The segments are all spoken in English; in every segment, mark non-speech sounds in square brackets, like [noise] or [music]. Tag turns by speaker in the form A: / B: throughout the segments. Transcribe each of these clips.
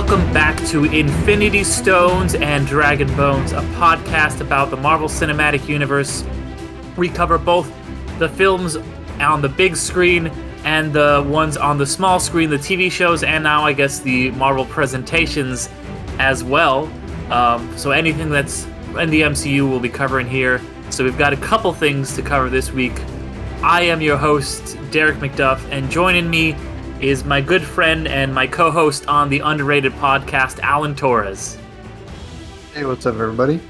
A: Welcome back to Infinity Stones and Dragon Bones, a podcast about the Marvel Cinematic Universe. We cover both the films on the big screen and the ones on the small screen, the TV shows, and now I guess the Marvel presentations as well. Um, so anything that's in the MCU we'll be covering here. So we've got a couple things to cover this week. I am your host, Derek McDuff, and joining me is my good friend and my co-host on the underrated podcast, Alan Torres.
B: Hey, what's up, everybody?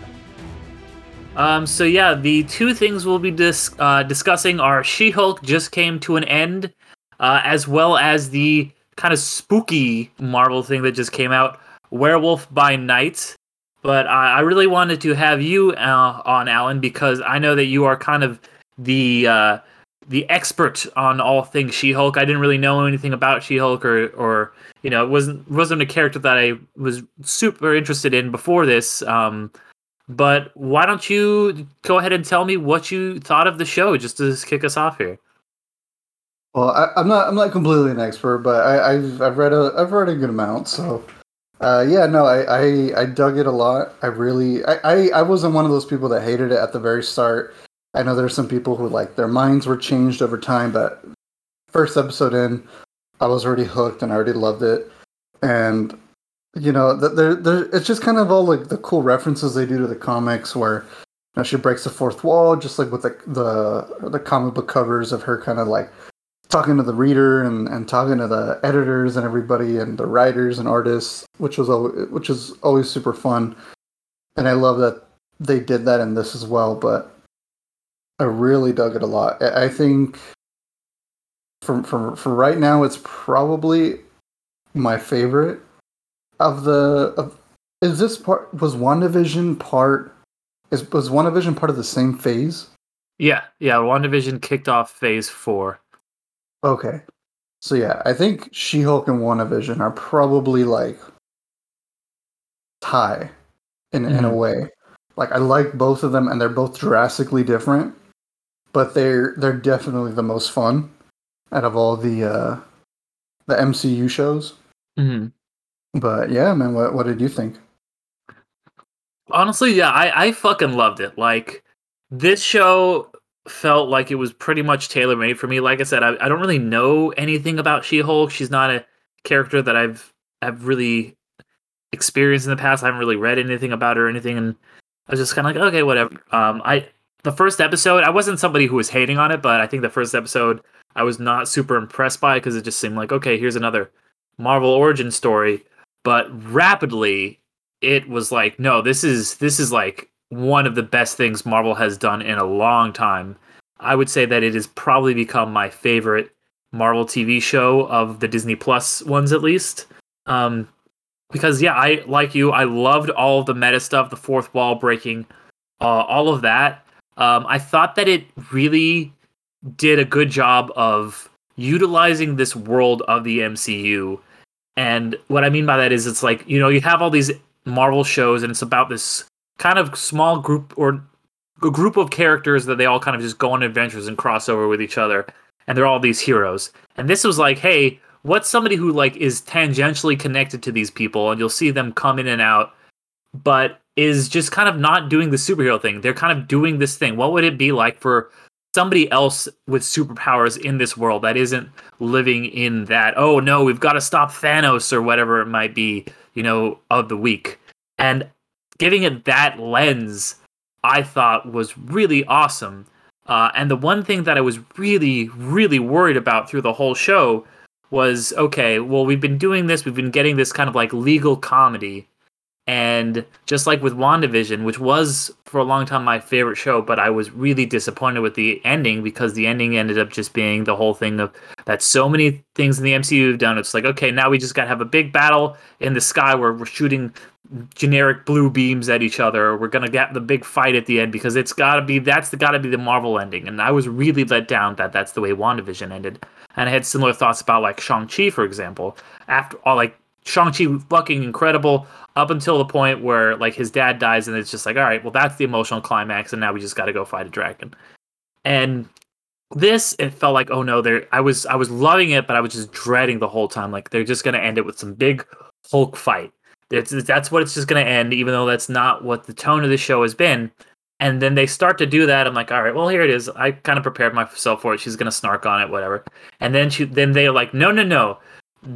A: Um, so yeah, the two things we'll be dis- uh, discussing are She-Hulk just came to an end, uh, as well as the kind of spooky Marvel thing that just came out, Werewolf by Night. But I, I really wanted to have you uh, on, Alan, because I know that you are kind of the uh, the expert on all things She-Hulk. I didn't really know anything about She-Hulk, or or you know, it wasn't wasn't a character that I was super interested in before this. Um, but why don't you go ahead and tell me what you thought of the show, just to kick us off here?
B: Well, I, am not I'm not completely an expert, but I, have I've read a I've read a good amount. So, uh, yeah, no, I, I I dug it a lot. I really I, I I wasn't one of those people that hated it at the very start. I know there's some people who like their minds were changed over time, but first episode in, I was already hooked and I already loved it. And you know, there, there, it's just kind of all like the cool references they do to the comics, where you know, she breaks the fourth wall, just like with the the the comic book covers of her kind of like talking to the reader and, and talking to the editors and everybody and the writers and artists, which was always, which is always super fun. And I love that they did that in this as well. But I really dug it a lot. I think for for for right now, it's probably my favorite of the. Of, is this part was WandaVision part? Is was WandaVision part of the same phase?
A: Yeah, yeah. WandaVision kicked off phase four.
B: Okay, so yeah, I think She Hulk and WandaVision are probably like tie in mm-hmm. in a mm-hmm. way. Like I like both of them, and they're both drastically different but they're they're definitely the most fun out of all the uh, the MCU shows.
A: Mm-hmm.
B: But yeah, man, what what did you think?
A: Honestly, yeah, I I fucking loved it. Like this show felt like it was pretty much tailor made for me. Like I said, I, I don't really know anything about She Hulk. She's not a character that I've I've really experienced in the past. I haven't really read anything about her or anything, and I was just kind of like, okay, whatever. Um, I the first episode, I wasn't somebody who was hating on it, but I think the first episode I was not super impressed by because it just seemed like, okay, here's another Marvel origin story. But rapidly, it was like, no, this is this is like one of the best things Marvel has done in a long time. I would say that it has probably become my favorite Marvel TV show of the Disney Plus ones, at least. Um, because yeah, I like you. I loved all the meta stuff, the fourth wall breaking, uh, all of that. Um, I thought that it really did a good job of utilizing this world of the MCU. And what I mean by that is it's like, you know, you have all these Marvel shows and it's about this kind of small group or a group of characters that they all kind of just go on adventures and cross over with each other. And they're all these heroes. And this was like, hey, what's somebody who like is tangentially connected to these people and you'll see them come in and out, but is just kind of not doing the superhero thing. They're kind of doing this thing. What would it be like for somebody else with superpowers in this world that isn't living in that, oh no, we've got to stop Thanos or whatever it might be, you know, of the week. And giving it that lens, I thought was really awesome. Uh, and the one thing that I was really, really worried about through the whole show was okay, well, we've been doing this, we've been getting this kind of like legal comedy and just like with WandaVision, which was for a long time my favorite show, but I was really disappointed with the ending because the ending ended up just being the whole thing of that so many things in the MCU have done. It's like, okay, now we just got to have a big battle in the sky where we're shooting generic blue beams at each other. We're gonna get the big fight at the end because it's gotta be that's gotta be the Marvel ending. And I was really let down that that's the way WandaVision ended. And I had similar thoughts about like Shang Chi, for example. After all, like Shang-Chi fucking incredible up until the point where like his dad dies and it's just like all right well that's the emotional climax and now we just got to go fight a dragon. And this it felt like oh no there i was i was loving it but i was just dreading the whole time. Like they're just going to end it with some big hulk fight. It's, that's what it's just going to end even though that's not what the tone of the show has been. And then they start to do that i'm like all right well here it is. I kind of prepared myself for it. She's to snark on it whatever. And then she then they're like no no no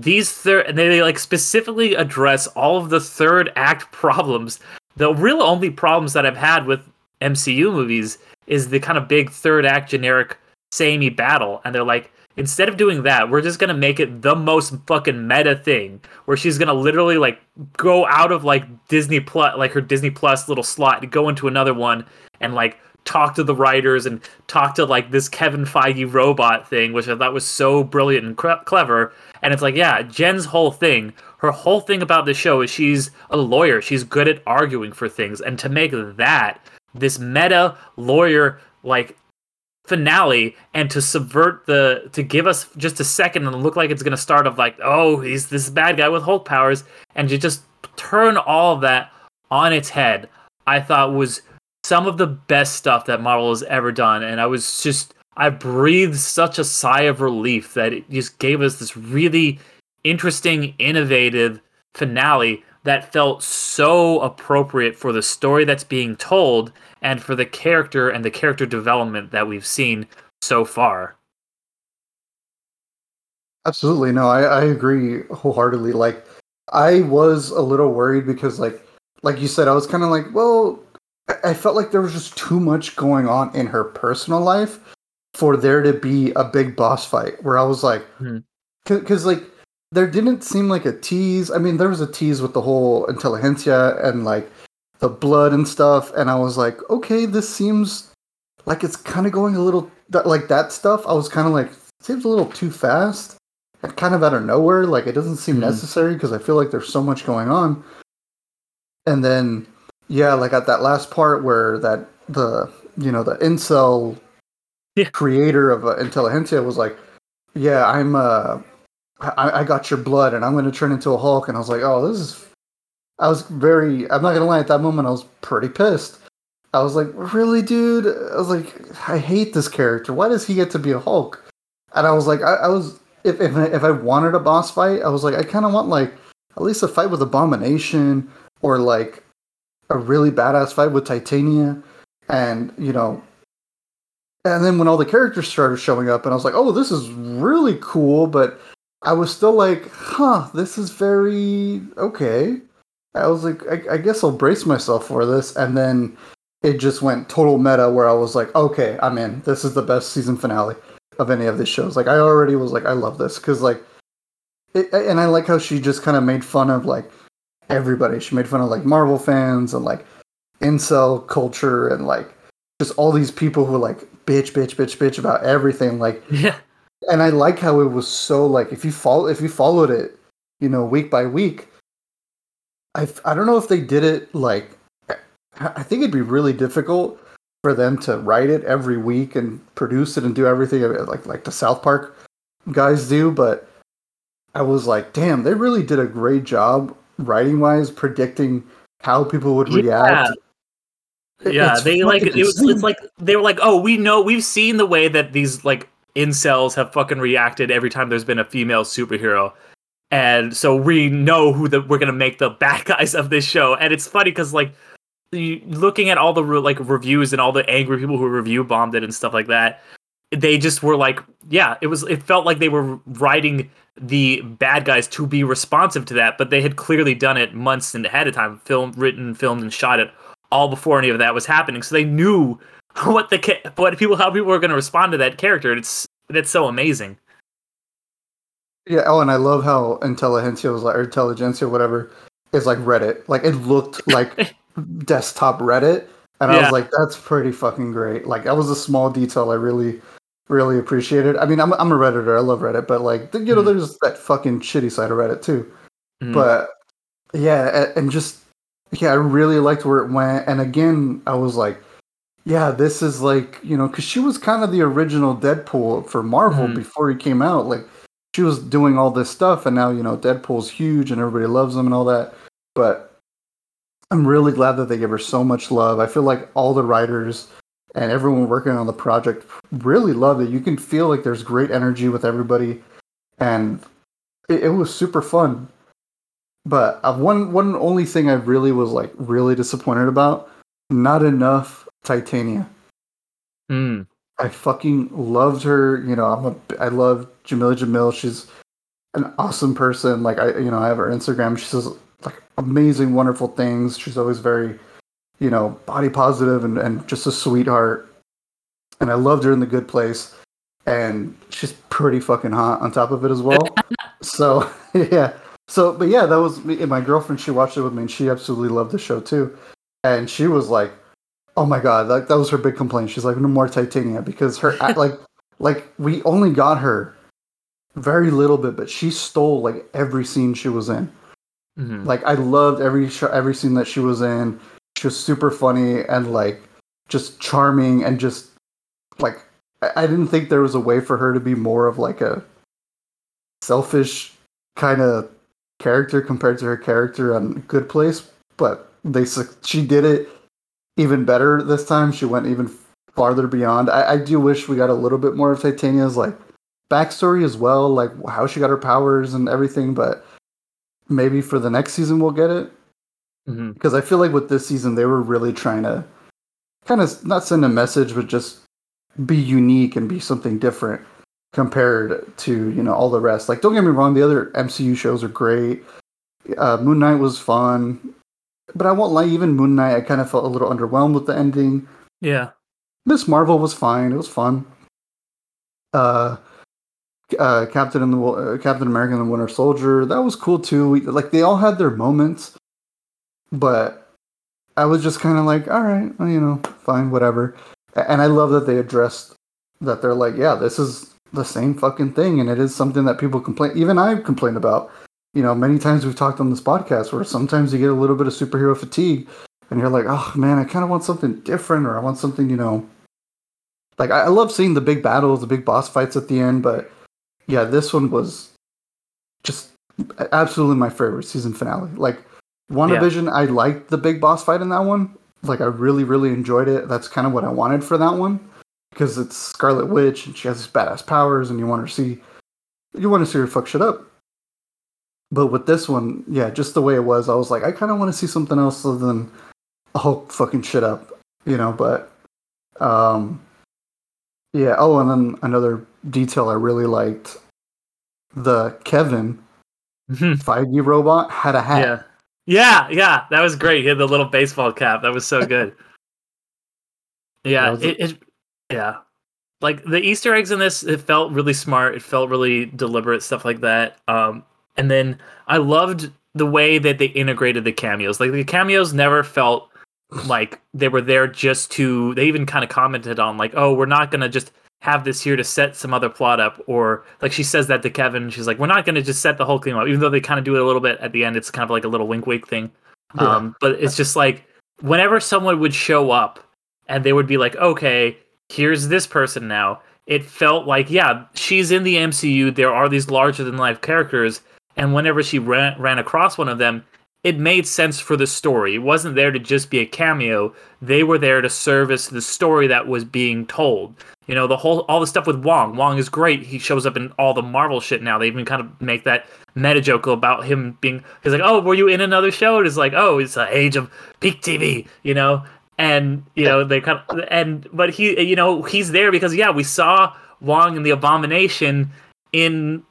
A: these third they, they like specifically address all of the third act problems. The real only problems that i've had with mcu movies is the kind of big third act generic samey battle and they're like instead of doing that we're just gonna make it the most fucking meta thing where she's gonna literally like go out of like disney plus like her disney plus little slot to go into another one and like talk to the writers and talk to like this kevin feige robot thing which i thought was so brilliant and cre- clever. And it's like yeah jen's whole thing her whole thing about the show is she's a lawyer. She's good at arguing for things. And to make that this meta lawyer like finale and to subvert the to give us just a second and look like it's going to start of like oh he's this bad guy with hulk powers and to just turn all that on its head i thought was some of the best stuff that marvel has ever done and i was just i breathed such a sigh of relief that it just gave us this really interesting innovative finale that felt so appropriate for the story that's being told and for the character and the character development that we've seen so far.
B: Absolutely. No, I, I agree wholeheartedly. Like I was a little worried because like like you said, I was kind of like, well, I felt like there was just too much going on in her personal life for there to be a big boss fight where I was like, because hmm. like there didn't seem like a tease. I mean, there was a tease with the whole Intelligencia and like the blood and stuff, and I was like, okay, this seems like it's kind of going a little like that stuff. I was kind of like, seems a little too fast and kind of out of nowhere. Like it doesn't seem mm-hmm. necessary because I feel like there's so much going on. And then, yeah, like at that last part where that the you know the incel yeah. creator of uh, Intelligencia was like, yeah, I'm uh I, I got your blood and I'm going to turn into a Hulk. And I was like, oh, this is. I was very. I'm not going to lie, at that moment, I was pretty pissed. I was like, really, dude? I was like, I hate this character. Why does he get to be a Hulk? And I was like, I, I was. If, if, if I wanted a boss fight, I was like, I kind of want, like, at least a fight with Abomination or, like, a really badass fight with Titania. And, you know, and then when all the characters started showing up, and I was like, oh, this is really cool, but I was still like, huh, this is very okay. I was like, I, I, guess I'll brace myself for this. And then it just went total meta where I was like, okay, I'm in. This is the best season finale of any of these shows. Like, I already was like, I love this. Cause, like, it, and I like how she just kind of made fun of, like, everybody. She made fun of, like, Marvel fans and, like, incel culture and, like, just all these people who, like, bitch, bitch, bitch, bitch about everything. Like, [laughs]
A: yeah
B: and I like how it was so like if you follow if you followed it, you know, week by week. I I don't know if they did it like I think it'd be really difficult for them to write it every week and produce it and do everything uh, like like the South Park guys do, but I was like, damn, they really did a great job writing wise predicting how people would react.
A: Yeah, yeah they like it was it's like they were like, "Oh, we know we've seen the way that these like incels have fucking reacted every time there's been a female superhero. And so we know who the we're gonna make the [laughs] bad guys of this show. And it's funny because like looking at all the re- like reviews and all the angry people who review bombed it and stuff like that, they just were like, yeah, it was. It felt like they were writing the bad guys to be responsive to that, but they had clearly done it months and ahead of time, filmed, written, filmed, and shot it all before any of that was happening. So they knew [laughs] what the what people how people are going to respond to that character. It's it's so amazing.
B: Yeah. Oh, and I love how Intelligencia was like or intelligentsia, whatever, is like Reddit. Like it looked like [laughs] desktop Reddit, and I was like, that's pretty fucking great. Like that was a small detail I really really appreciate it. I mean, I'm I'm a redditor. I love Reddit, but like you know, mm. there's that fucking shitty side of Reddit too. Mm. But yeah, and just yeah, I really liked where it went. And again, I was like, yeah, this is like you know because she was kind of the original Deadpool for Marvel mm-hmm. before he came out. Like she was doing all this stuff, and now you know Deadpool's huge and everybody loves him and all that. But I'm really glad that they give her so much love. I feel like all the writers and everyone working on the project really loved it. You can feel like there's great energy with everybody, and it, it was super fun. But uh, one one only thing I really was like really disappointed about, not enough Titania.
A: Mm.
B: I fucking loved her. You know, I'm a I love Jamila Jamil. She's an awesome person. Like I, you know, I have her Instagram. She says like amazing, wonderful things. She's always very, you know, body positive and and just a sweetheart. And I loved her in the Good Place. And she's pretty fucking hot on top of it as well. [laughs] so [laughs] yeah. So, but yeah, that was me. And My girlfriend. She watched it with me, and she absolutely loved the show too. And she was like, "Oh my god!" Like that was her big complaint. She's like, "No more Titania," because her [laughs] like, like we only got her very little bit, but she stole like every scene she was in.
A: Mhm.
B: Like I loved every show, every scene that she was in. Was super funny and like just charming and just like I, didn't think there was a way for her to be more of like a selfish kind of character compared to her character on Good Place, but they she did it even better this time. She went even farther beyond. I, I do wish we got a little bit more of Titania's like backstory as well, like how she got her powers and everything. But maybe for the next season we'll get it
A: Mhm.
B: because I feel like with this season they were really trying to kind of not send a message, but just be unique and be something different compared to you know all the rest. Like, don't get me wrong, the other MCU shows are great. Uh, Moon Knight was fun, but I won't lie. Even Moon Knight, I kind of felt a little underwhelmed with the ending.
A: Yeah.
B: Miss Marvel was fine. It was fun. Uh, uh, Captain and the uh, Captain America and the Winter Soldier that was cool too. We, like they all had their moments, but I was just kind of like, all right, well, you know, fine, whatever. And I love that they addressed that they're like, yeah, this is the same fucking thing, and it is something that people complain. Even I've complained about. You know, many times we've talked on this podcast where sometimes you get a little bit of superhero fatigue, and you're like, oh man, I kind of want something different, or I want something, you know. Like I, I love seeing the big battles, the big boss fights at the end, but yeah, this one was just absolutely my favorite season finale. Like WandaVision, I liked the big boss fight in that one. Like I really, really enjoyed it. That's kind of what I wanted for that one because it's Scarlet Witch and she has these badass powers, and you want her to see, you want to see her fuck shit up. But with this one, yeah, just the way it was, I was like, I kind of want to see something else other than Hulk fucking shit up, you know. But, um, yeah. Oh, and then another detail I really liked: the Kevin
A: Mhm.
B: Feige robot had a hat.
A: Yeah. Yeah, yeah, that was great. He had the little baseball cap. That was so good. [laughs] Yeah, it, it yeah. Like the Easter eggs in this, it felt really smart. It felt really deliberate, stuff like that. Um, and then I loved the way that they integrated the cameos. Like the cameos never felt like they were there just to. They even kind of commented on like, "Oh, we're not gonna just have this here to set some other plot up," or like she says that to Kevin. She's like, "We're not gonna just set the whole thing up," even though they kind of do it a little bit at the end. It's kind of like a little wink, wink thing.
B: Yeah.
A: Um, but it's just like whenever someone would show up and they would be like, okay, here's this person now. It felt like, yeah, she's in the MCU. There are these larger than life characters. And whenever she ran, ran across one of them, it made sense for the story. It wasn't there to just be a cameo. They were there to service the story that was being told. You know, the whole all the stuff with Wong. Wong is great. He shows up in all the Marvel shit now. They even kind of make that meta joke about him being. He's like, "Oh, were you in another show?" And it's like, "Oh, it's the age of peak TV," you know. And you know they kind of and but he you know he's there because yeah we saw Wong and the Abomination in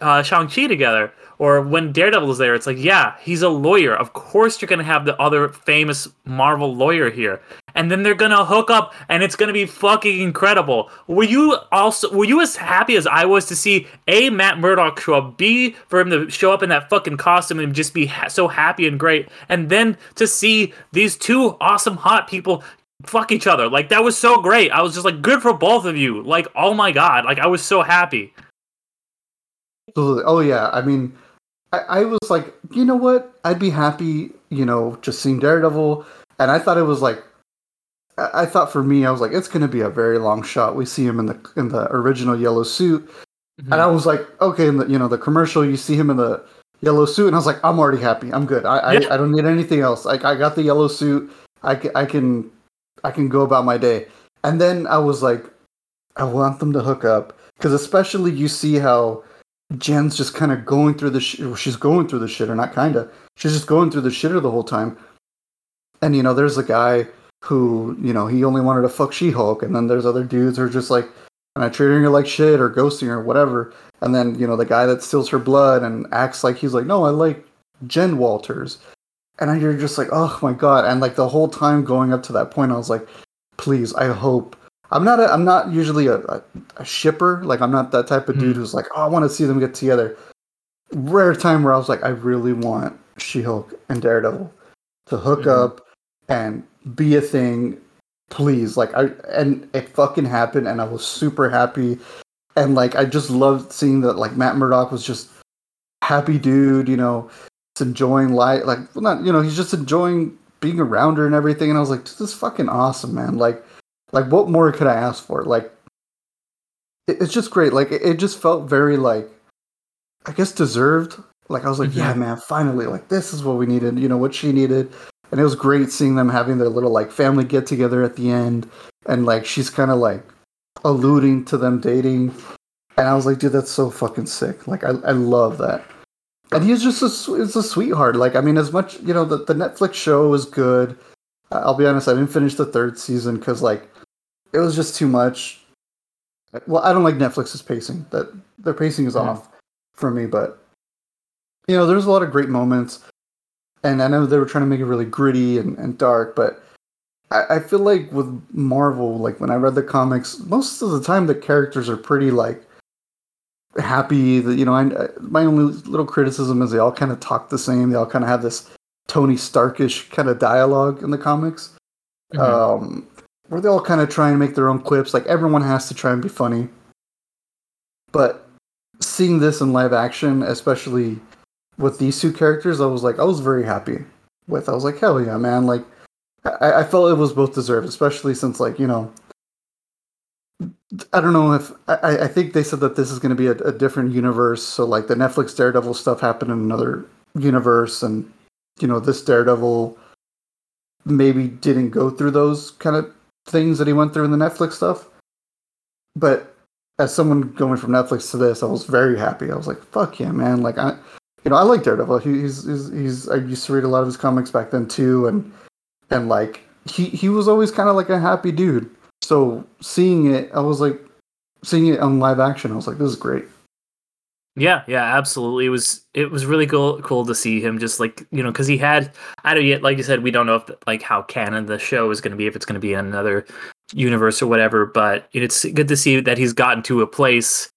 A: uh, Shang Chi together. Or when Daredevil is there, it's like, yeah, he's a lawyer. Of course, you're gonna have the other famous Marvel lawyer here, and then they're gonna hook up, and it's gonna be fucking incredible. Were you also were you as happy as I was to see a Matt Murdock show up, b for him to show up in that fucking costume and just be ha- so happy and great, and then to see these two awesome hot people fuck each other? Like that was so great. I was just like, good for both of you. Like, oh my god, like I was so happy.
B: Absolutely. Oh yeah. I mean, I, I was like, you know what? I'd be happy, you know, just seeing Daredevil. And I thought it was like, I, I thought for me, I was like, it's going to be a very long shot. We see him in the in the original yellow suit,
A: Mm-hmm.
B: and I was like, okay, in the you know the commercial, you see him in the yellow suit, and I was like, I'm already happy. I'm good. I
A: Yeah.
B: I, I don't need anything else. Like I got the yellow suit. I, ca- I can I can go about my day. and then I was like, I want them to hook up because especially you see how Jen's just kind of going through the sh- she's going through the shitter, not kind of. She's just going through the shitter the whole time. And you know, there's a guy who you know he only wanted to fuck She-Hulk, and then there's other dudes who are just like, and I treating her like shit or ghosting her or whatever. And then you know the guy that steals her blood and acts like he's like, no, I like Jen Walters. And you're just like, oh my god! And like the whole time going up to that point, I was like, please, I hope. I'm not. A, I'm not usually a, a, a shipper. Like I'm not that type of dude mm. who's like, oh, I want to see them get together. Rare time where I was like, I really want She-Hulk and Daredevil to hook mm-hmm. up and be a thing please like i and it fucking happened and i was super happy and like i just loved seeing that like matt murdock was just happy dude you know just enjoying life like well not you know he's just enjoying being around her and everything and i was like this is fucking awesome man like like what more could i ask for? Like it, it's just great. Like it, it, just felt very like i guess deserved. Like i was like mm-hmm. yeah. man finally like this is what we needed you know what she needed. And it was great seeing them having their little like family get together at the end. And like she's kind of like alluding to them dating. And i was like dude that's so fucking sick. Like i, I love that. And he's just a, it's a sweetheart. Like i mean as much you know the, the netflix show was good. I'll be honest i didn't finish the third season because like it was just too much well i don't like netflix's pacing that their pacing is off for me but you know there's a lot of great moments and I know they were trying to make it really gritty and, and dark, but I, I feel like with Marvel, like when I read the comics, most of the time the characters are pretty like happy. That you know, I, my only little criticism is they all kind of talk the same. They all kind of have this Tony Starkish kind of dialogue in the comics, mm-hmm. um, where they all kind of try and make their own quips. Like everyone has to try and be funny, but seeing this in live action, especially with these two characters, I was like, I was very happy with. I was like, hell yeah, man! Like, I, I felt it was both deserved, especially since like you know, I don't know if I, I think they said that this is going to be a, a different universe. So like the Netflix Daredevil stuff happened in another universe, and you know this Daredevil maybe didn't go through those kind of things that he went through in the Netflix stuff. But as someone going from Netflix to this, I was very happy. I was like, "Fuck yeah, man!" Like I, you know, I like Daredevil. He's, he's he's I used to read a lot of his comics back then too, and and like he he was always kind of like a happy dude. So seeing it, I was like seeing it on live action. I was like, this is great.
A: Yeah, yeah, absolutely. It was it was really cool cool to see him just like you know because he had I don't yet like you said we don't know if like how canon the show is going to be if it's going to be another universe or whatever, but it's good to see that he's gotten to a place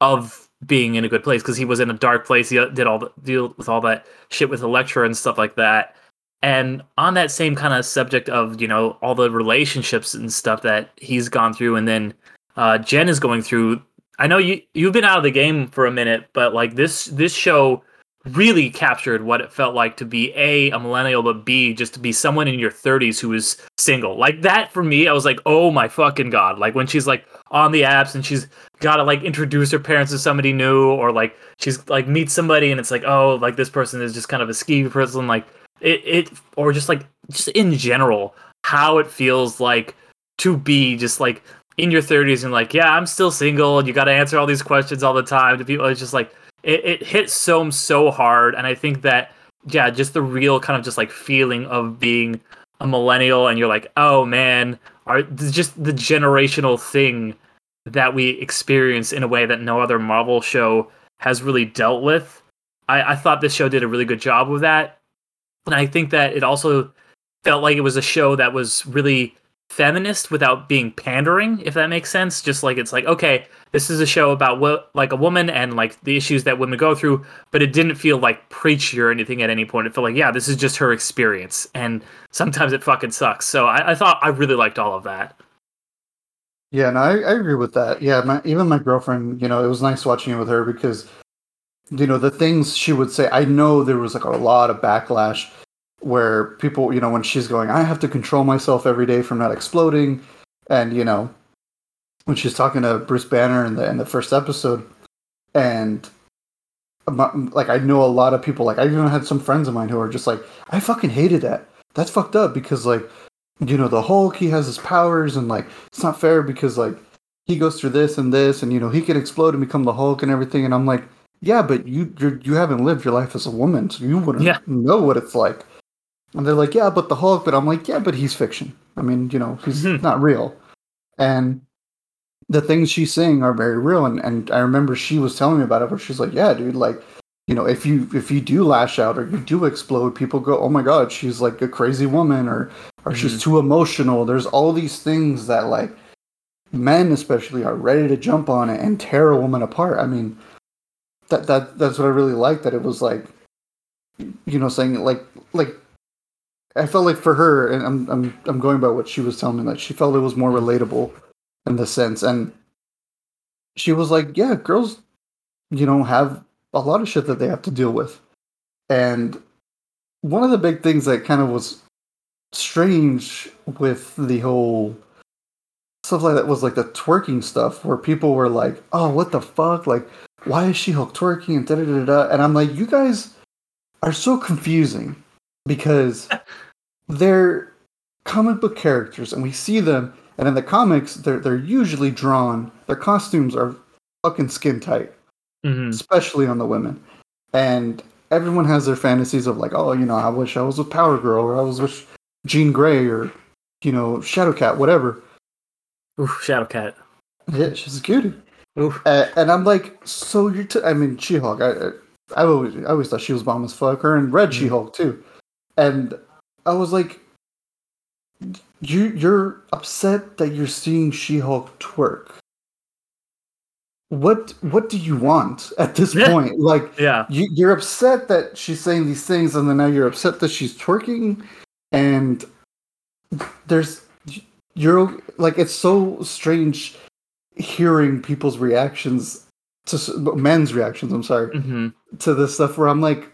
A: of being in a good place because he was in a dark place. He did all the deal with all that shit with Elektra and stuff like that. And on that same kind of subject of you know all the relationships and stuff that he's gone through, and then uh, Jen is going through. I know you you've been out of the game for a minute, but like this this show really captured what it felt like to be a a millennial, but b just to be someone in your 30s who is single. Like that for me, I was like, oh my fucking god! Like when she's like on the apps and she's got to like introduce her parents to somebody new, or like she's like meets somebody and it's like, oh, like this person is just kind of a skeevy person, like it it or just like just in general how it feels like to be just like in your 30s and like yeah i'm still single and you got to answer all these questions all the time to people. It's just like it, it hits so so hard. And i think that yeah just the real kind of just like feeling of being a millennial and you're like oh man are just the generational thing that we experience in a way that no other marvel show has really dealt with. I, I thought this show did a really good job with that. And i think that it also felt like it was a show that was really feminist without being pandering if that makes sense. Just like it's like okay this is a show about what like a woman and like the issues that women go through but it didn't feel like preachy or anything at any point. It felt like yeah this is just her experience and sometimes it fucking sucks. So i, I thought i really liked all of that.
B: Yeah no i, I agree with that. Yeah my, even my girlfriend you know it was nice watching it with her because you know the things she would say i know there was like a lot of backlash where people, you know, when she's going, I have to control myself every day from not exploding, and you know, when she's talking to Bruce Banner in the in the first episode, and like I know a lot of people, like I even had some friends of mine who are just like, I fucking hated that. That's fucked up because like you know, the Hulk, he has his powers, and like it's not fair because like he goes through this and this, and you know, he can explode and become the Hulk and everything. And I'm like, yeah, but you you're, you haven't lived your life as a woman, so you wouldn't
A: Yeah.
B: know what it's like. And they're like, yeah, but the Hulk. But I'm like, yeah, but he's fiction. I mean, you know, he's
A: Mhm.
B: not real. And the things she's saying are very real. And and I remember she was telling me about it, where she's like, yeah, dude, like. You know, if you if you do lash out or you do explode, people go, "Oh my god, she's like a crazy woman," or or she's too emotional. There's all these things that like men especially are ready to jump on it and tear a woman apart. I mean, that that that's what I really liked. That it was like, you know, saying like like I felt like for her, and I'm I'm I'm going by what she was telling me that she felt it was more relatable in the sense, and she was like, yeah, girls, you know, have a lot of shit that they have to deal with, and one of the big things that kind of was strange with the whole stuff like that was like the twerking stuff where people were like, "Oh, what the fuck? Like, why is she Hulk twerking?" and da da da da. And I'm like, you guys are so confusing because [laughs] they're comic book characters, and we see them, and in the comics, they're they're usually drawn. Their costumes are fucking skin tight
A: Mhm.
B: especially on the women. And everyone has their fantasies of like, oh, you know, I wish I was with Power Girl or I was with Jean Grey or you know Shadowcat, whatever.
A: Oof, Shadowcat.
B: Yeah, she's a cutie.
A: Oof.
B: Uh, and I'm like, so you're. T- I mean, She-Hulk. I, I always I always thought she was bomb as fuck. Her and Red
A: Mhm.
B: She-Hulk too. And I was like, you you're upset that you're seeing She-Hulk twerk. What what do you want at this
A: Yeah.
B: point? Like
A: Yeah.
B: you, you're upset that she's saying these things, and then now you're upset that she's twerking, and there's you're like it's so strange hearing people's reactions to men's reactions. I'm sorry
A: hmm
B: to this stuff where I'm like,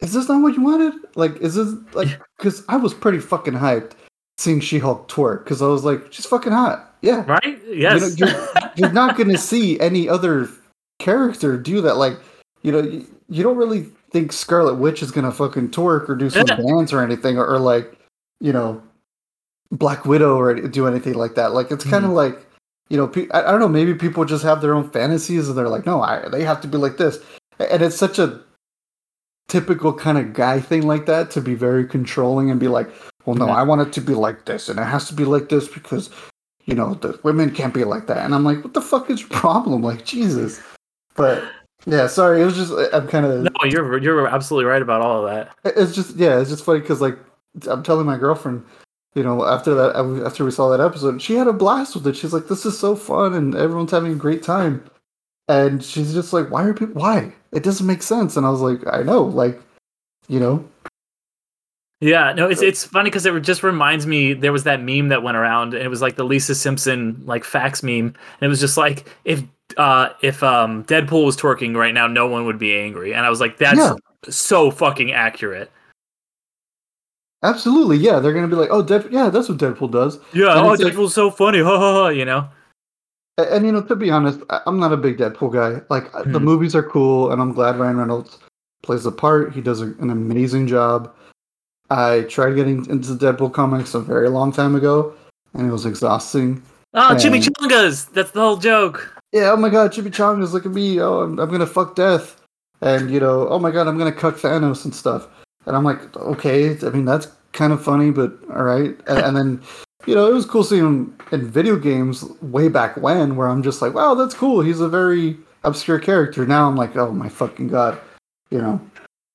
B: is this not what you wanted? Like, is this [laughs] like because I was pretty fucking hyped seeing She-Hulk twerk because I was like, she's fucking hot, yeah.
A: Right? Yes.
B: You know, you're, [laughs] you're not going to see any other character do that. Like, you know, you, you don't really think Scarlet Witch is going to fucking twerk or do some
A: Yeah. [laughs]
B: dance or anything, or, or like, you know, Black Widow or do anything like that. Like, it's kind of mm-hmm. like, you know, pe- I, I don't know, maybe people just have their own fantasies and they're like, no, I, they have to be like this. And it's such a typical kind of guy thing like that to be very controlling and be like, well, no. I want it to be like this and it has to be like this because you know, the women can't be like that. And I'm like, what the fuck is your problem? Like, Jesus. But yeah, sorry, it was just I'm kind of
A: no, you're you're absolutely right about all of that.
B: it's just yeah, it's just funny because like I'm telling my girlfriend, you know, after that uh, after we saw that episode, she had a blast with it. She's like, this is so fun and everyone's having a great time. And she's just like, why are people? Why? It doesn't make sense. And I was like, I know, like, you know,
A: Yeah, no, it's it's funny because it just reminds me there was that meme that went around and it was like the Lisa Simpson like fax meme and it was just like if uh if um Deadpool was twerking right now no one would be angry and I was like that's
B: Yeah.
A: so fucking accurate.
B: absolutely, yeah, they're gonna be like, oh, Dead, yeah, that's what Deadpool does.
A: Yeah,
B: And
A: oh
B: it's like-
A: Deadpool's so funny, ha ha ha, you know.
B: And, and, you know, to be honest, I- I'm not a big Deadpool guy. Like the
A: Hmm.
B: movies are cool, and I'm glad Ryan Reynolds plays the part. He does a, an amazing job. I tried getting into the Deadpool comics a very long time ago, and it was exhausting.
A: Oh,
B: And-
A: chimichangas! That's the whole joke.
B: Yeah, oh my god, Chimichangas, look at me. Oh, I'm, I'm gonna fuck death. And, you know, oh my god, I'm gonna cuck Thanos and stuff. And I'm like, okay, I mean, that's kind of funny, but all right. And, and then, you know, it was cool seeing him in video games way back when, where I'm just like, wow, that's cool. He's a very obscure character. Now I'm like, oh my fucking god. You know,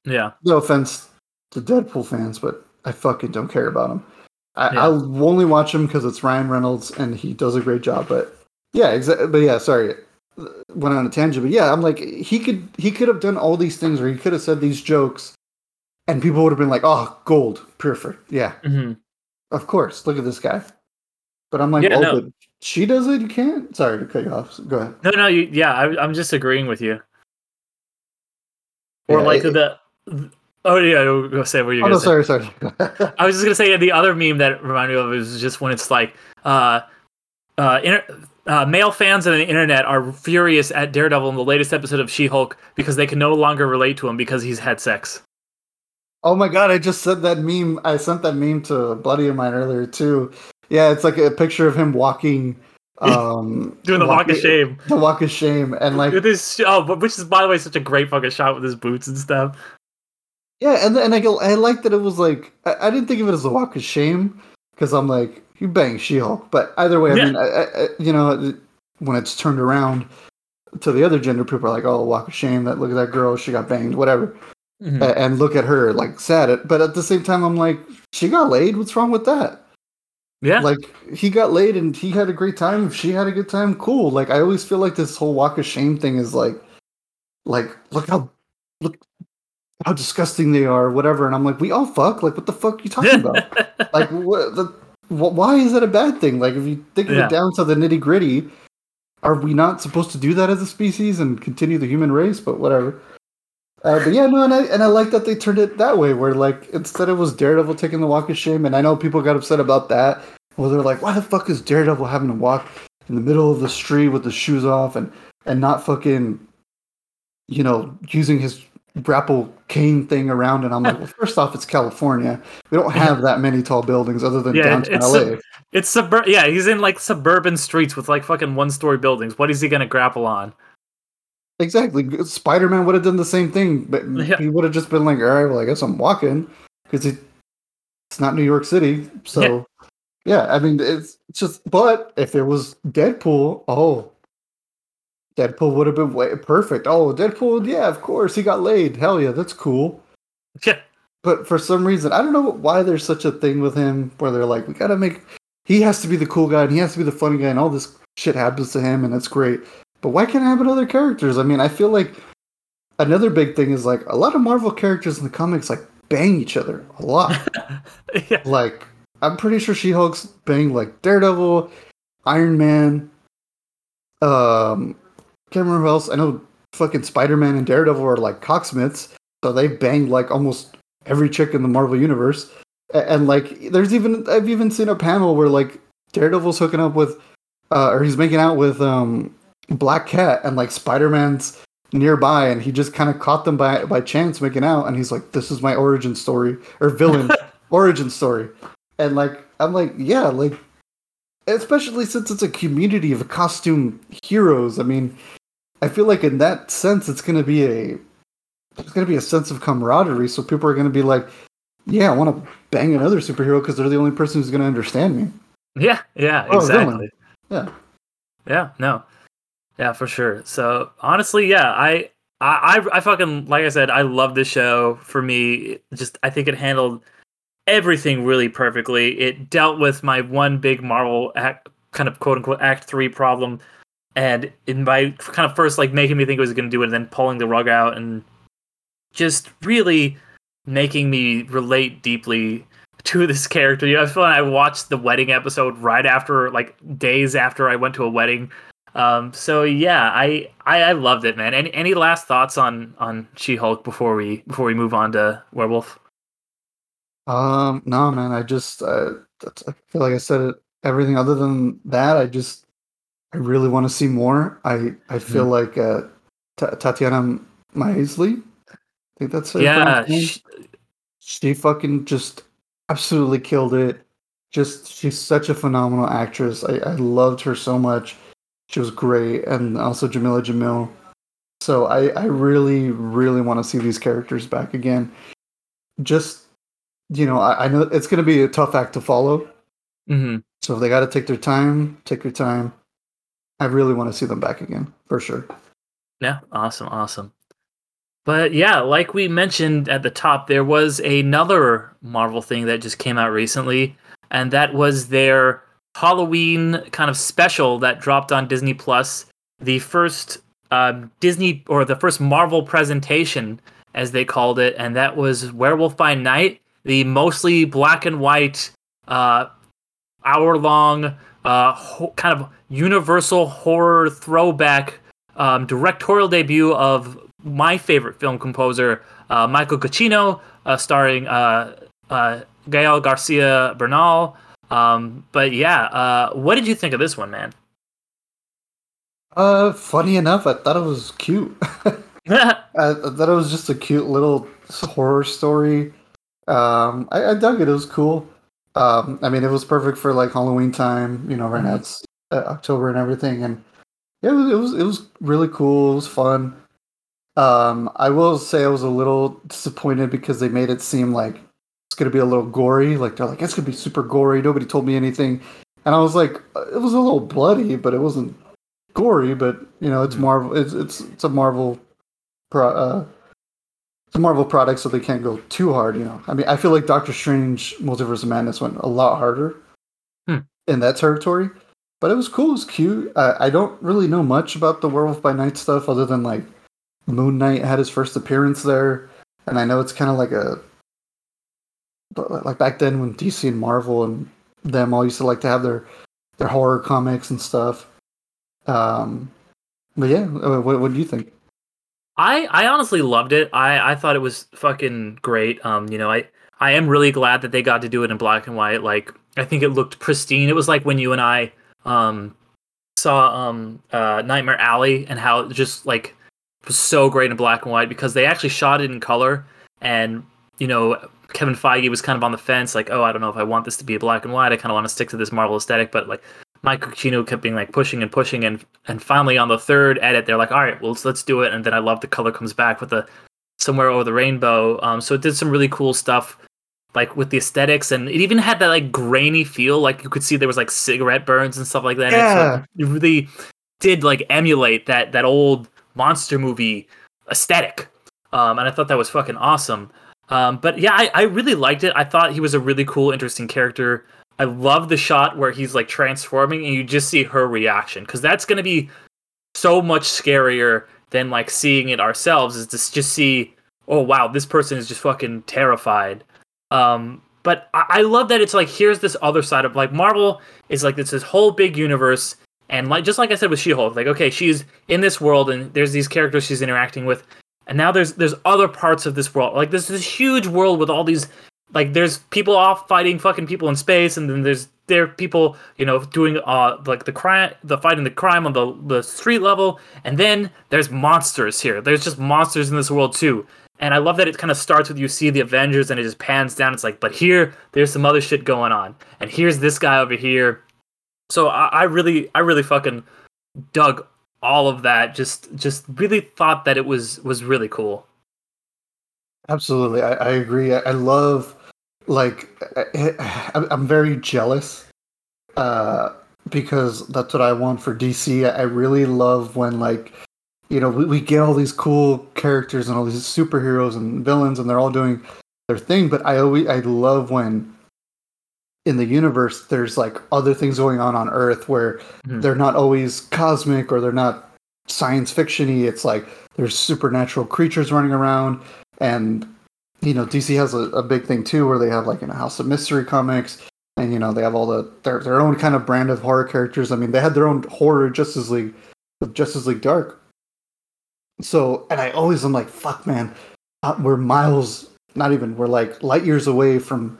A: Yeah.
B: no offense to Deadpool fans, but I fucking don't care about him. I,
A: Yeah.
B: I'll only watch him because it's Ryan Reynolds and he does a great job. But yeah, exactly. But yeah, sorry, went on a tangent. But yeah, I'm like he could he could have done all these things, or he could have said these jokes, and people would have been like, "Oh, gold, perfect, yeah,
A: hmm
B: of course. Look at this guy." But I'm like,
A: Yeah,
B: oh,
A: no.
B: she does it. You can't. Sorry to cut you off. Go ahead.
A: No, no, you, yeah, I, I'm just agreeing with you. Or
B: Yeah,
A: like
B: it-
A: the. Oh yeah, go go say what you're
B: Oh
A: gonna
B: no,
A: say.
B: sorry, sorry. [laughs]
A: I was just gonna say yeah, the other meme that reminded me of is just when it's like, uh, uh, inter- uh, male fans on the internet are furious at Daredevil in the latest episode of She-Hulk because they can no longer relate to him because he's had sex.
B: Oh my god, I just said that meme. I sent that meme to a buddy of mine earlier too. Yeah, it's like a picture of him walking [laughs] um
A: Doing the walk of shame. [laughs]
B: The walk of shame and like
A: With his oh, which is by the way such a great fucking shot with his boots and stuff.
B: Yeah, and and I go, I like that it was like I, I didn't think of it as a walk of shame because I'm like you bang She-Hulk, but either way, I
A: Yeah.
B: mean, I, I- you know, when it's turned around to the other gender, people are like, oh, walk of shame. That look at that girl, she got banged, whatever,
A: Mhm.
B: A- and look at her like sad. But at the same time, I'm like, she got laid. What's wrong with that?
A: Yeah,
B: Like he got laid and he had a great time. If she had a good time, cool. Like I always feel like this whole walk of shame thing is like, like look how look how disgusting they are, whatever. And I'm like, we all fuck. Like what the fuck are you talking about? [laughs] like what the wh- why is that a bad thing? Like if you think of
A: Yeah.
B: it down to the nitty gritty, are we not supposed to do that as a species and continue the human race? But whatever. Uh, but yeah, no, and I and I like that they turned it that way, where like instead it was Daredevil taking the walk of shame, and I know people got upset about that. Well, they're like, why the fuck is Daredevil having to walk in the middle of the street with the shoes off and and not fucking, you know, using his grapple cane thing around? And I'm like, well, first off, it's California. We don't have that many tall buildings other than
A: Yeah,
B: downtown
A: it's
B: LA.
A: It's suburb. Yeah, he's in like suburban streets with like fucking one-story buildings. What is he gonna grapple on?
B: Exactly. Spider Man would have done the same thing, but
A: Yeah.
B: he would have just been like, all right, well, I guess I'm walking because it, it's not New York City. So, yeah. I mean, it's just, but if there was Deadpool, oh, Deadpool would have been way, perfect. Oh, Deadpool, yeah, of course. He got laid. Hell yeah, that's cool.
A: Yeah,
B: But for some reason, I don't know why there's such a thing with him where they're like, we gotta make, he has to be the cool guy and he has to be the funny guy and all this shit happens to him and that's great. But why can't it happen to other characters? I mean, I feel like another big thing is like a lot of Marvel characters in the comics like bang each other a lot. [laughs]
A: yeah,
B: like, I'm pretty sure She Hulk's bang like Daredevil, Iron Man, um, can't remember who else. I know fucking Spider Man and Daredevil are like cocksmiths, so they banged like almost every chick in the Marvel universe. A- And, like, there's even I've even seen a panel where like Daredevil's hooking up with, uh, or he's making out with um Black Cat, and like Spider Man's nearby, and he just kind of caught them by by chance making out, and he's like, "This is my origin story or villain [laughs] origin story," and like I'm like, yeah, like especially since it's a community of costume heroes. I mean, I feel like in that sense, it's to be a there's going to be a sense of camaraderie. So people are to be like, yeah, I want to bang another superhero because they're the only person who's to understand me.
A: yeah, yeah,
B: Oh,
A: exactly.
B: Yeah.
A: Yeah, no, yeah, for sure. So honestly, yeah, I, I, I, fucking like I said, I love this show. For me, just I think it handled everything really perfectly. It dealt with my one big Marvel act, kind of quote unquote Act Three problem, and in my kind of first like making me think it was going to do it, and then pulling the rug out, and just really making me relate deeply to this [laughs] character. You know, I feel like I watched the wedding episode right after, like days after I went to a wedding. Um, so yeah, I, I I loved it, man. Any any last thoughts on on She Hulk before we before we move on to Werewolf?
B: Um, no, man, I just uh, I feel like I said it. Everything other than that, I just I really want to see more. I I feel like uh, Ta Tatiana Maslany. I think that's her
A: yeah,
B: pronounced name.
A: sh-
B: she fucking just absolutely killed it. Just she's such a phenomenal actress. I, I loved her so much. She was great, and also Jamila Jamil. So I, I really, really want to see these characters back again. Just you know, I, I know it's going to be a tough act to follow.
A: mhm.
B: So if they got to take their time, take their time. I really want to see them back again for sure.
A: Yeah, awesome, awesome. But yeah, like we mentioned at the top, there was another Marvel thing that just came out recently, and that was their Halloween kind of special that dropped on Disney Plus. The first um, Disney or the first Marvel presentation, as they called it, and that was Werewolf by Night, the mostly black and white, uh, hour long, uh, ho- kind of universal horror throwback um, directorial debut of my favorite film composer, uh, Michael Giacchino, uh, starring uh, uh, Gael Garcia Bernal. Um, but yeah, uh, what did you think of this one, man?
B: Uh, funny enough, I thought it was cute. [laughs] [laughs] I, I thought it was just a cute little horror story. Um, I, I dug it. It was cool. Um, I mean, it was perfect for like Halloween time. You know, right now it's uh, October and everything, and yeah, it was, it was it was really cool. It was fun. Um, I will say I was a little disappointed because they made it seem like it's gonna be a little gory. Like they're like it's gonna be super gory. Nobody told me anything, and I was like, it was a little bloody, but it wasn't gory. But you know, it's Marvel. It's it's it's a Marvel. Pro, uh, it's a Marvel product, so they can't go too hard. You know, I mean, I feel like Doctor Strange: Multiverse of Madness went a lot harder
A: Hmm.
B: in that territory. But it was cool. It was cute. Uh, I don't really know much about the Werewolf by Night stuff, other than like Moon Knight had his first appearance there, and I know it's kind of like a like back then when DC and Marvel and them all used to like to have their their horror comics and stuff. Um, but yeah, uh, what, what do you think?
A: I I honestly loved it. I I thought it was fucking great. Um, you know, I I am really glad that they got to do it in black and white. Like I think it looked pristine. It was like when you and I um saw um uh Nightmare Alley and how it just like was so great in black and white because they actually shot it in color and you know Kevin Feige was kind of on the fence like oh I don't know if I want this to be black and white. I kind of want to stick to this Marvel aesthetic. But like Michael Giacchino kept being like pushing and pushing and and finally on the third edit they're like all right well let's, let's do it. And then I love the color comes back with the somewhere over the rainbow. Um so it did some really cool stuff like with the aesthetics. And it even had that like grainy feel like you could see there was like cigarette burns and stuff like that.
B: Yeah.
A: and so it really did like emulate that that old monster movie aesthetic. Um and i thought that was fucking awesome um but yeah i, I really liked it. I thought he was a really cool interesting character. I love the shot where he's like transforming and you just see her reaction because that's going to be so much scarier than like seeing it ourselves is to just see oh wow this person is just fucking terrified. Um but I, I love that it's like here's this other side of like marvel is like it's this whole big universe and like just like i said with she-hulk like okay she's in this world and there's these characters she's interacting with and now there's there's other parts of this world. Like there's this huge world with all these like there's people off fighting fucking people in space and then there's there are people you know doing uh like the crime the fighting the crime on the the street level. And then there's monsters here. There's just monsters in this world too. And i love that it kind of starts with you see the avengers and it just pans down. It's like but here there's some other shit going on. And here's this guy over here. So i, I really i really fucking dug all of that just just really thought that it was was really cool
B: Absolutely, I, I agree. I, I love like I, I'm very jealous uh, because that's what I want for DC. I, I really love when like you know we, we get all these cool characters and all these superheroes and villains and they're all doing their thing. But I always I love when in the universe there's like other things going on on Earth where
A: Mhm.
B: they're not always cosmic or they're not science fictiony. It's like there's supernatural creatures running around. And you know dc has a, a big thing too where they have like in a house of mystery comics. And you know they have all the their, their own kind of brand of horror characters. I mean they had their own horror justice league justice league dark. So and i always am like fuck man. Uh, we're miles not even we're like light years away from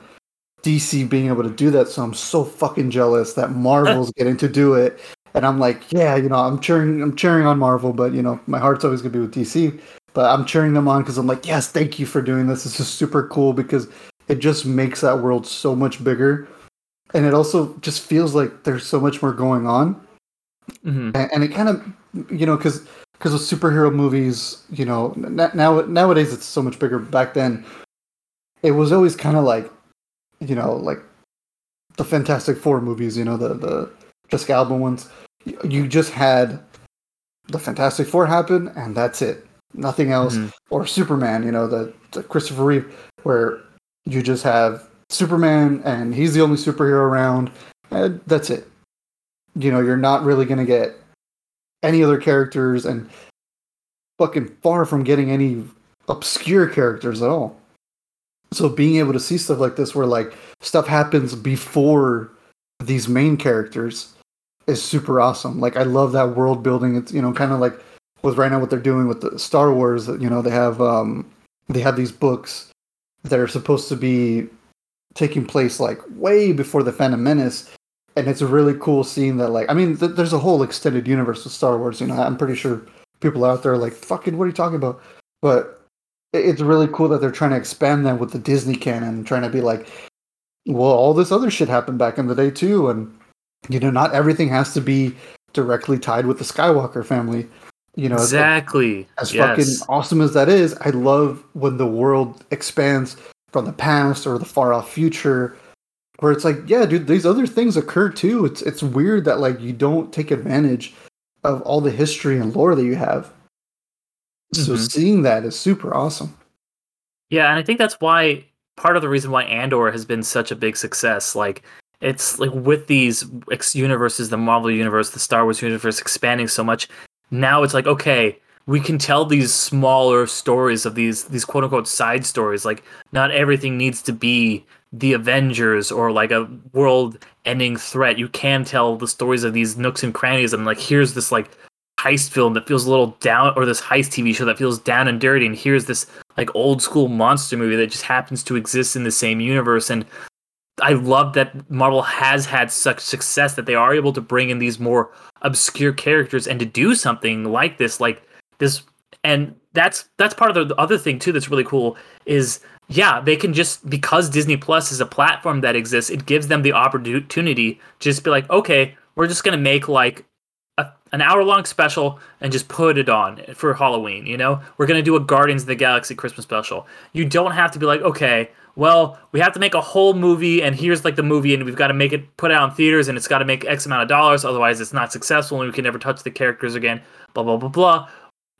B: dc being able to do that so i'm so fucking jealous that marvel's [laughs] getting to do it. And i'm like yeah you know i'm cheering i'm cheering on marvel but you know my heart's always going to be with dc but I'm cheering them on because I'm like, yes, thank you for doing this. This is super cool because it just makes that world so much bigger, and it also just feels like there's so much more going on,
A: hmm
B: and, and it kind of, you know, because because of superhero movies, you know, now nowadays it's so much bigger. Back then, it was always kind of like, you know, like the Fantastic Four movies, you know, the the Jessica Alba ones. You- just had the Fantastic Four happen, and that's it. Nothing else
A: Mhm.
B: or Superman, you know, the, the Christopher Reeve, where you just have Superman and he's the only superhero around, and that's it. You know, you're not really going to get any other characters and fucking far from getting any obscure characters at all. So being able to see stuff like this where like stuff happens before these main characters is super awesome. Like I love that world building. It's you know kind of like with right now what they're doing with the Star Wars. You know they have um they have these books that are supposed to be taking place like way before the Phantom Menace, and it's a really cool seeing that. Like I mean, th- there's a whole extended universe with Star Wars. You know, I'm pretty sure people out there like fucking what are you talking about? But it's really cool that they're trying to expand that with the Disney canon, trying to be like, well, all this other shit happened back in the day too, and you know, not everything has to be directly tied with the Skywalker family. You know,
A: exactly.
B: As, as yes. fucking awesome as that is, I love when the world expands from the past or the far off future, where it's like, yeah, dude, these other things occur too. It's it's weird that like you don't take advantage of all the history and lore that you have. So mm-hmm. seeing that is super awesome.
A: Yeah, and I think that's why part of the reason why Andor has been such a big success. Like it's like with these universes, the Marvel universe, the Star Wars universe expanding so much. Now it's like okay, we can tell these smaller stories of these these quote unquote side stories. Like not everything needs to be the Avengers or like a world ending threat. You can tell the stories of these nooks and crannies and like here's this like heist film that feels a little down or this heist TV show that feels down and dirty and here's this like old school monster movie that just happens to exist in the same universe and I love that Marvel has had such success that they are able to bring in these more obscure characters and to do something like this like this and that's that's part of the other thing too that's really cool is yeah they can just because Disney Plus is a platform that exists it gives them the opportunity to just be like okay we're just to make like an hour long special and just put it on for Halloween. You know, we're gonna do a Guardians of the Galaxy Christmas special. You don't have to be like, okay, well, we have to make a whole movie, and here's like the movie, and we've got to make it put out in theaters, and it's got to make X amount of dollars, otherwise it's not successful, and we can never touch the characters again. Blah blah blah blah.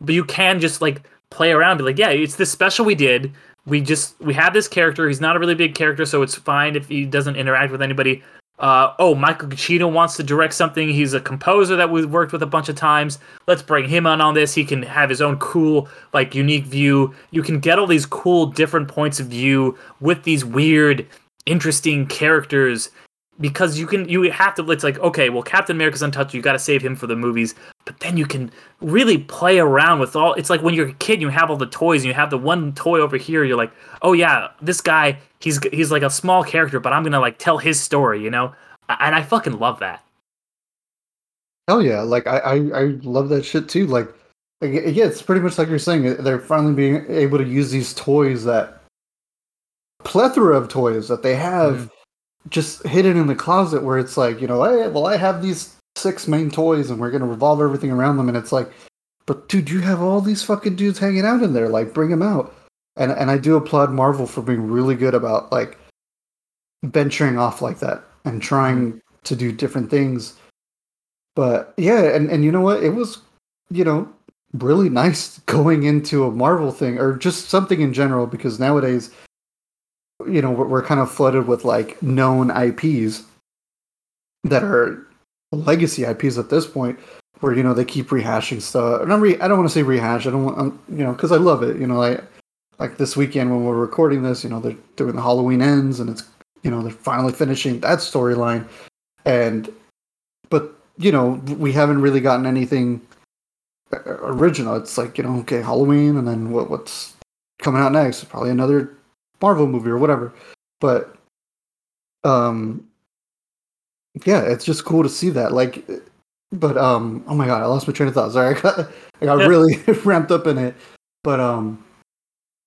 A: But you can just like play around, be like, yeah, it's this special we did. We just we have this character. He's not a really big character, so it's fine if he doesn't interact with anybody. Uh, oh, Michael Giacchino wants to direct something. He's a composer that we've worked with a bunch of times. Let's bring him on on this. He can have his own cool, like, unique view. You can get all these cool, different points of view with these weird, interesting characters because you can you have to it's like okay well captain america's untouched you got to save him for the movies but then you can really play around with all it's like when you're a kid you have all the toys and you have the one toy over here you're like oh yeah this guy he's he's like a small character but i'm gonna like tell his story you know? And i fucking love that.
B: Hell yeah like i i, I love that shit too like yeah it's pretty much like you're saying they're finally being able to use these toys that plethora of toys that they have mm just hidden in the closet where it's like, you know, hey, well, I have these six main toys and we're going to revolve everything around them. And it's like, but dude, you have all these fucking dudes hanging out in there. Like, bring them out. And, and I do applaud Marvel for being really good about like venturing off like that and trying mm-hmm. to do different things. But yeah, and, and you know what? It was, you know, really [laughs] nice going into a Marvel thing or just something in general because nowadays you know we're, kind of flooded with like known IPs that are legacy IPs at this point, where you know they keep rehashing stuff. And re- I don't want to say rehash. I don't want I'm, you know because I love it. You know, like like this weekend when we're recording this, you know they're doing the Halloween ends, and it's you know they're finally finishing that storyline, and but you know we haven't really gotten anything uh, original. It's like you know okay Halloween, and then what what's coming out next? Probably another Marvel movie or whatever. But um yeah, it's just cool to see that. Like but um oh my god, I lost my train of thought. Sorry, I got I got yeah. really [laughs] ramped up in it. But um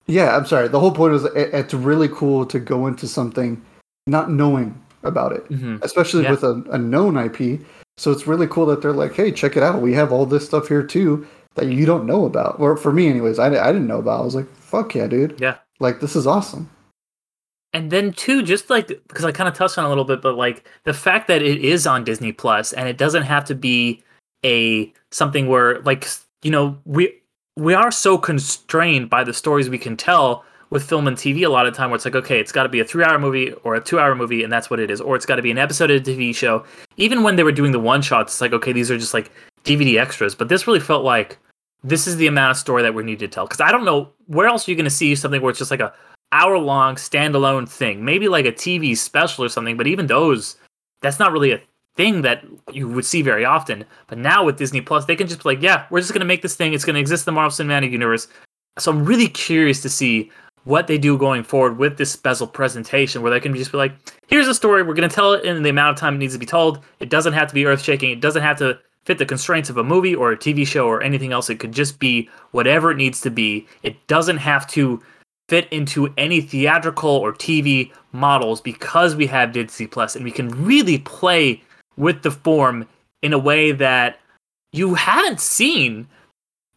B: yeah, I'm sorry. The whole point is it, it's really cool to go into something not knowing about it, mm-hmm. especially yeah. with a, a known IP. So it's really cool that they're like, hey, check it out. We have all this stuff here too that you don't know about. Or for me, anyways, I, I didn't know about. I was like, fuck yeah, dude.
A: Yeah.
B: Like this is awesome.
A: And then too, just like because I kind of touched on a little bit, but like the fact that it is on Disney Plus and it doesn't have to be a something where like you know we we are so constrained by the stories we can tell with film and TV a lot of time where it's like, okay, it's got to be a three hour movie or a two hour movie, and that's what it is. Or it's got to be an episode of a TV show. Even when they were doing the one shots, it's like, okay, these are just like DVD extras. But this really felt like this is the amount of story that we need to tell. Because I don't know where else are you going to see something where it's just like a hour long standalone thing, maybe like a TV special or something. But even those, that's not really a thing that you would see very often. But now with Disney Plus, they can just be like, yeah, we're just going to make this thing. It's going to exist in the Marvel Cinematic Universe. So I'm really curious to see what they do going forward with this special presentation where they can just be like, here's a story, we're going to tell it in the amount of time it needs to be told. It doesn't have to be earth shaking, it doesn't have to fit the constraints of a movie or a TV show or anything else. It could just be whatever it needs to be. It doesn't have to fit into any theatrical or TV models because we have Disney Plus and we can really play with the form in a way that you haven't seen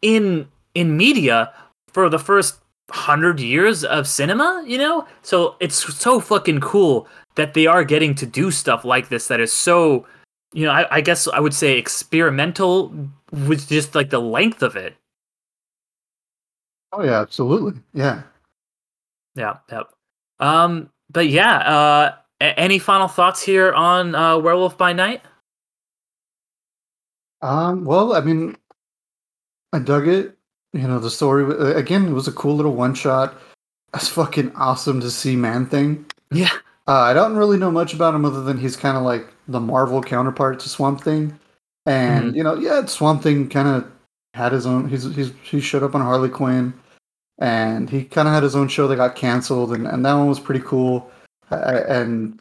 A: in in media for the first hundred years of cinema, you know? So it's so fucking cool that they are getting to do stuff like this that is so you know, I, I guess I would say experimental with just like the length of it.
B: Oh yeah, absolutely. Yeah.
A: Yeah, yep. Um, but yeah, uh, any final thoughts here on uh, Werewolf by Night?
B: Um, well, I mean, I dug it. You know, the story uh, again. It was a cool little one shot. It's fucking awesome to see Man Thing.
A: Yeah.
B: Uh, I don't really know much about him other than he's kind of like the Marvel counterpart to Swamp Thing, and
A: Mhm.
B: you know, yeah, Swamp Thing kind of had his own. He's he's he showed up on Harley Quinn, and he kind of had his own show that got canceled, and and that one was pretty cool. Uh, and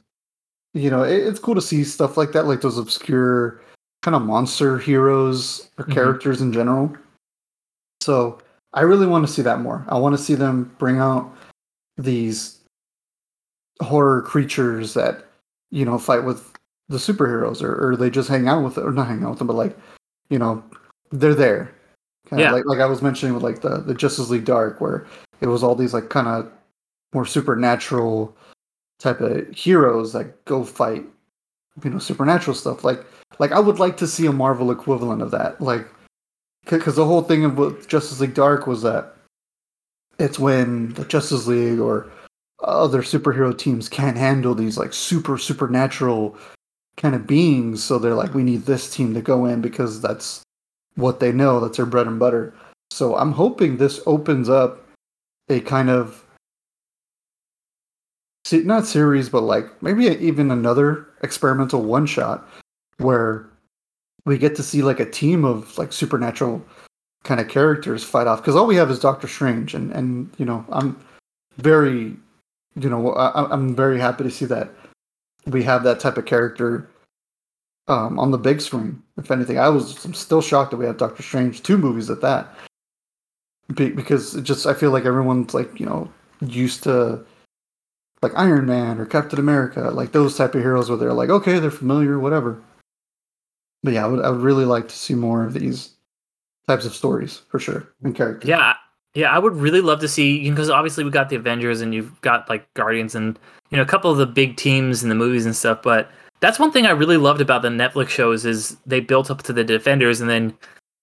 B: you know, it, it's cool to see stuff like that, like those obscure kind of monster heroes or
A: Mhm.
B: characters in general. So I really want to see that more. I want to see them bring out these horror creatures that you know fight with the superheroes, or, or they just hang out with, or not hang out with them, but like you know they're there. Kinda
A: Yeah.
B: like like I was mentioning with like the the Justice League Dark, where it was all these like kind of more supernatural type of heroes that go fight you know supernatural stuff like like i would like to see a marvel equivalent of that like because the whole thing of justice league dark was that it's when the justice league or other superhero teams can't handle these like super supernatural kind of beings so they're like we need this team to go in because that's what they know that's their bread and butter so i'm hoping this opens up a kind of not series, but like maybe even another experimental one shot where we get to see like a team of like supernatural kind of characters fight off. Because all we have is Doctor Strange, and and you know I'm very, you know I, I'm very happy to see that we have that type of character um, on the big screen. If anything, I was I'm still shocked that we have Doctor Strange two movies at that. Be- because it just I feel like everyone's like you know used to like Iron Man or Captain America, like those type of heroes where they're like, okay, they're familiar, whatever. But yeah, I would I would really like to see more of these types of stories for sure and characters.
A: Yeah, yeah, I would really love to see because obviously we got the Avengers and you've got like Guardians and you know a couple of the big teams in the movies and stuff. But that's one thing I really loved about the Netflix shows is they built up to the Defenders and then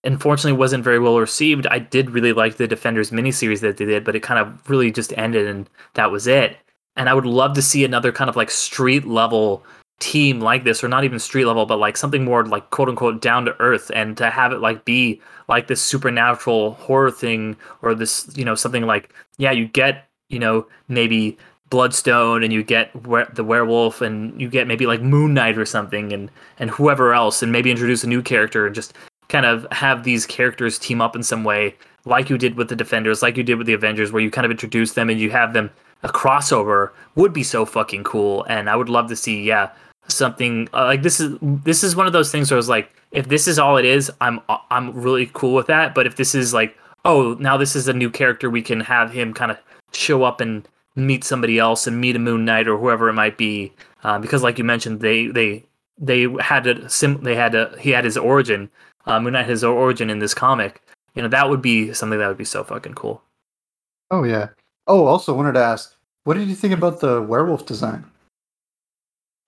A: unfortunately wasn't very well received. I did really like the Defenders miniseries that they did, but it kind of really just ended and that was it. And I would love to see another kind of like street level team like this, or not even street level, but like something more like quote unquote down to earth, and to have it like be like this supernatural horror thing, or this you know something like yeah, you get you know maybe Bloodstone, and you get were- the werewolf, and you get maybe like Moon Knight or something, and and whoever else, and maybe introduce a new character, and just kind of have these characters team up in some way, like you did with the Defenders, like you did with the Avengers, where you kind of introduce them and you have them a crossover would be so fucking cool and i would love to see yeah something uh, like this is this is one of those things where it's like if this is all it is i'm i'm really cool with that but if this is like oh now this is a new character we can have him kind of show up and meet somebody else and meet a moon knight or whoever it might be uh, because like you mentioned they they they had a sim they had a he had his origin uh, moon knight his origin in this comic you know that would be something that would be so fucking cool
B: Oh yeah. Oh, also wanted to ask, what did you think about the werewolf design?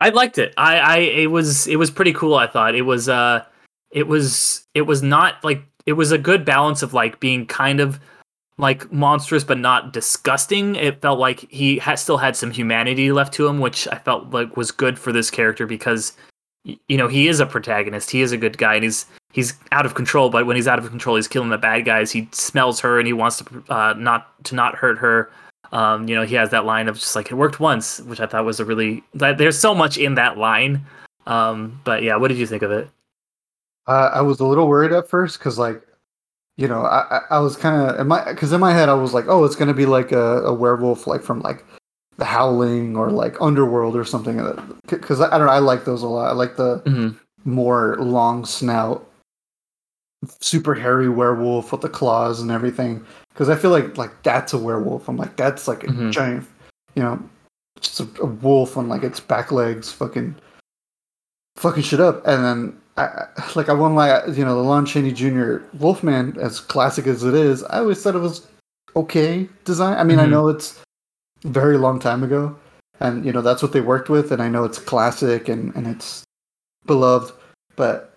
A: I liked it. I, I it was it was pretty cool. I thought it was uh it was it was not like it was a good balance of like being kind of like monstrous but not disgusting. It felt like he had still had some humanity left to him, which I felt like was good for this character because you know he is a protagonist. He is a good guy, and he's he's out of control. But when he's out of control, he's killing the bad guys. He smells her, and he wants to uh, not to not hurt her. Um, you know, he has that line of just like it worked once, which I thought was a really there's so much in that line. Um, but yeah, what did you think of it?
B: Uh, I was a little worried at first because, like, you know, I I, was kind of in my because in my head I was like, oh, it's gonna be like a, a werewolf like from like the Howling or like Underworld or something. Because I, I don't know, I like those a lot. I like the
A: Mm-hmm.
B: more long snout super hairy werewolf with the claws and everything. Because I feel like like that's a werewolf. I'm like that's like a
A: Mhm.
B: giant, you know, just a, a wolf on like its back legs, fucking, fucking shit up. And then I I- like I won my you know the Lon Chaney Jr. Wolfman as classic as it is. I always thought it was okay design. I mean I
A: Mhm.
B: know it's very long time ago, and you know that's what they worked with, and I know it's classic and and it's beloved, but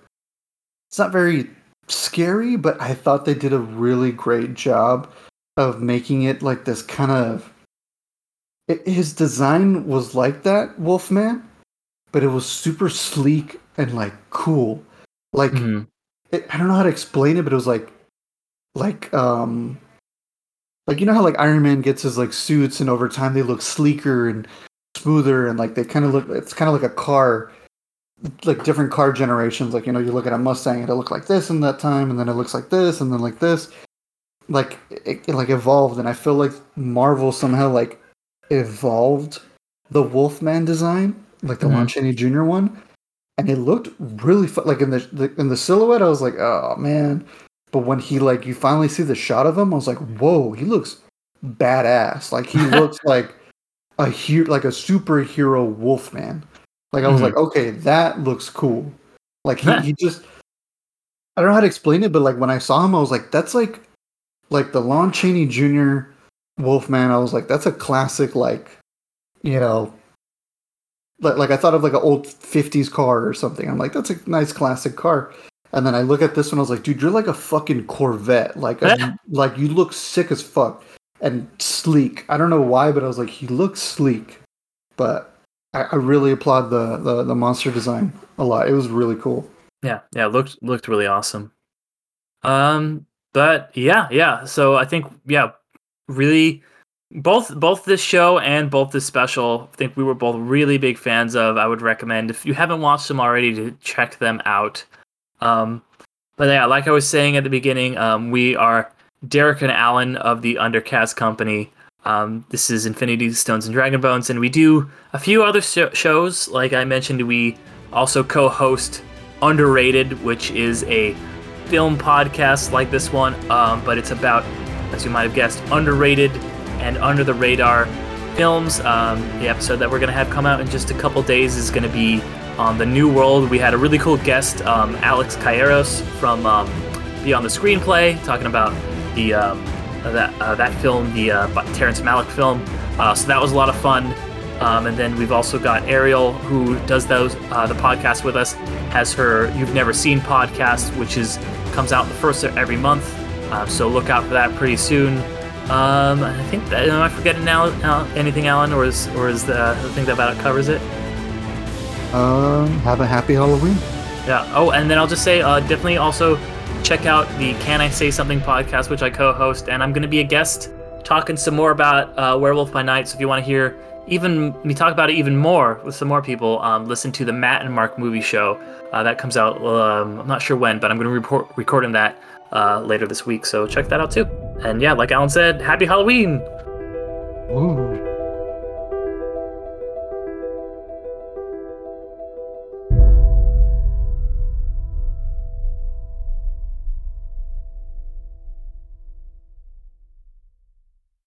B: it's not very scary. But I thought they did a really great job of making it like this kind of. It, his design was like that Wolfman, but it was super sleek and like cool. Like
A: Mhm.
B: it, I don't know how to explain it, but it was like, like um, like you know how like Iron Man gets his like suits, and over time they look sleeker and smoother, and like they kind of look. It's kind of like a car, like different car generations. Like you know, you look at a Mustang, and it looked like this in that time, and then it looks like this, and then like this. Like it, it like evolved, and I feel like Marvel somehow like evolved the Wolfman design, like the Lon
A: Mhm.
B: Chaney Jr. one, and it looked really like in the, the in the silhouette. I was like, oh man! But when he like you finally see the shot of him, I was like, whoa, he looks badass. Like he [laughs] looks like a hero, like a superhero Wolfman. Like I was
A: Mhm.
B: like, okay, that looks cool. Like he, he just I don't know how to explain it, but like when I saw him, I was like, that's like like the Lon Chaney Jr. Wolfman. I was like, that's a classic, like you know, like like I thought of like an old '50s car or something. I'm like, that's a nice classic car. And then I look at this one, I was like, dude, you're like a fucking Corvette. Like, a, [laughs] like you look sick as fuck and sleek. I don't know why, but I was like, he looks sleek. But I, I really applaud the, the the monster design a lot. It was really cool.
A: Yeah, yeah, looked looked really awesome. Um, but yeah, yeah. So I think yeah, really both both this show and both this special, I think we were both really big fans of. I would recommend if you haven't watched them already to check them out. Um, but yeah, like I was saying at the beginning, um, we are Derek and Alan of the Undercast Company. Um, this is Infinity Stones and Dragon Bones, and we do a few other sho- shows. Like I mentioned, we also co-host Underrated, which is a film podcast like this one, um, but it's about, as you might have guessed, underrated and under the radar films. Um, the episode that we're going to have come out in just a couple days is going to be on the New World. We had a really cool guest, um, Alex Caeros from um, Beyond the Screenplay, talking about the um, that uh, that film, the uh, Terrence Malick film. Uh, so that was a lot of fun. Um, and then we've also got Ariel, who does those uh, the podcast with us, has her "You've Never Seen" podcast, which is comes out the first of every month. Uh, so look out for that pretty soon. Um, I think that, am I forgetting now uh, anything, Alan, or is or is the, the thing that about it covers it?
B: Um, have a happy Halloween.
A: Yeah. Oh, and then I'll just say, uh, definitely also check out the Can I Say Something podcast, which I co-host, and I'm going to be a guest talking some more about uh, Werewolf by Night. So if you want to hear even me talk about it even more with some more people, um, listen to the Matt and Mark movie show uh, that comes out. Um, I'm not sure when, but I'm going to report recording that uh, later this week. So check that out too. And yeah, like Alan said, happy Halloween.
B: Ooh.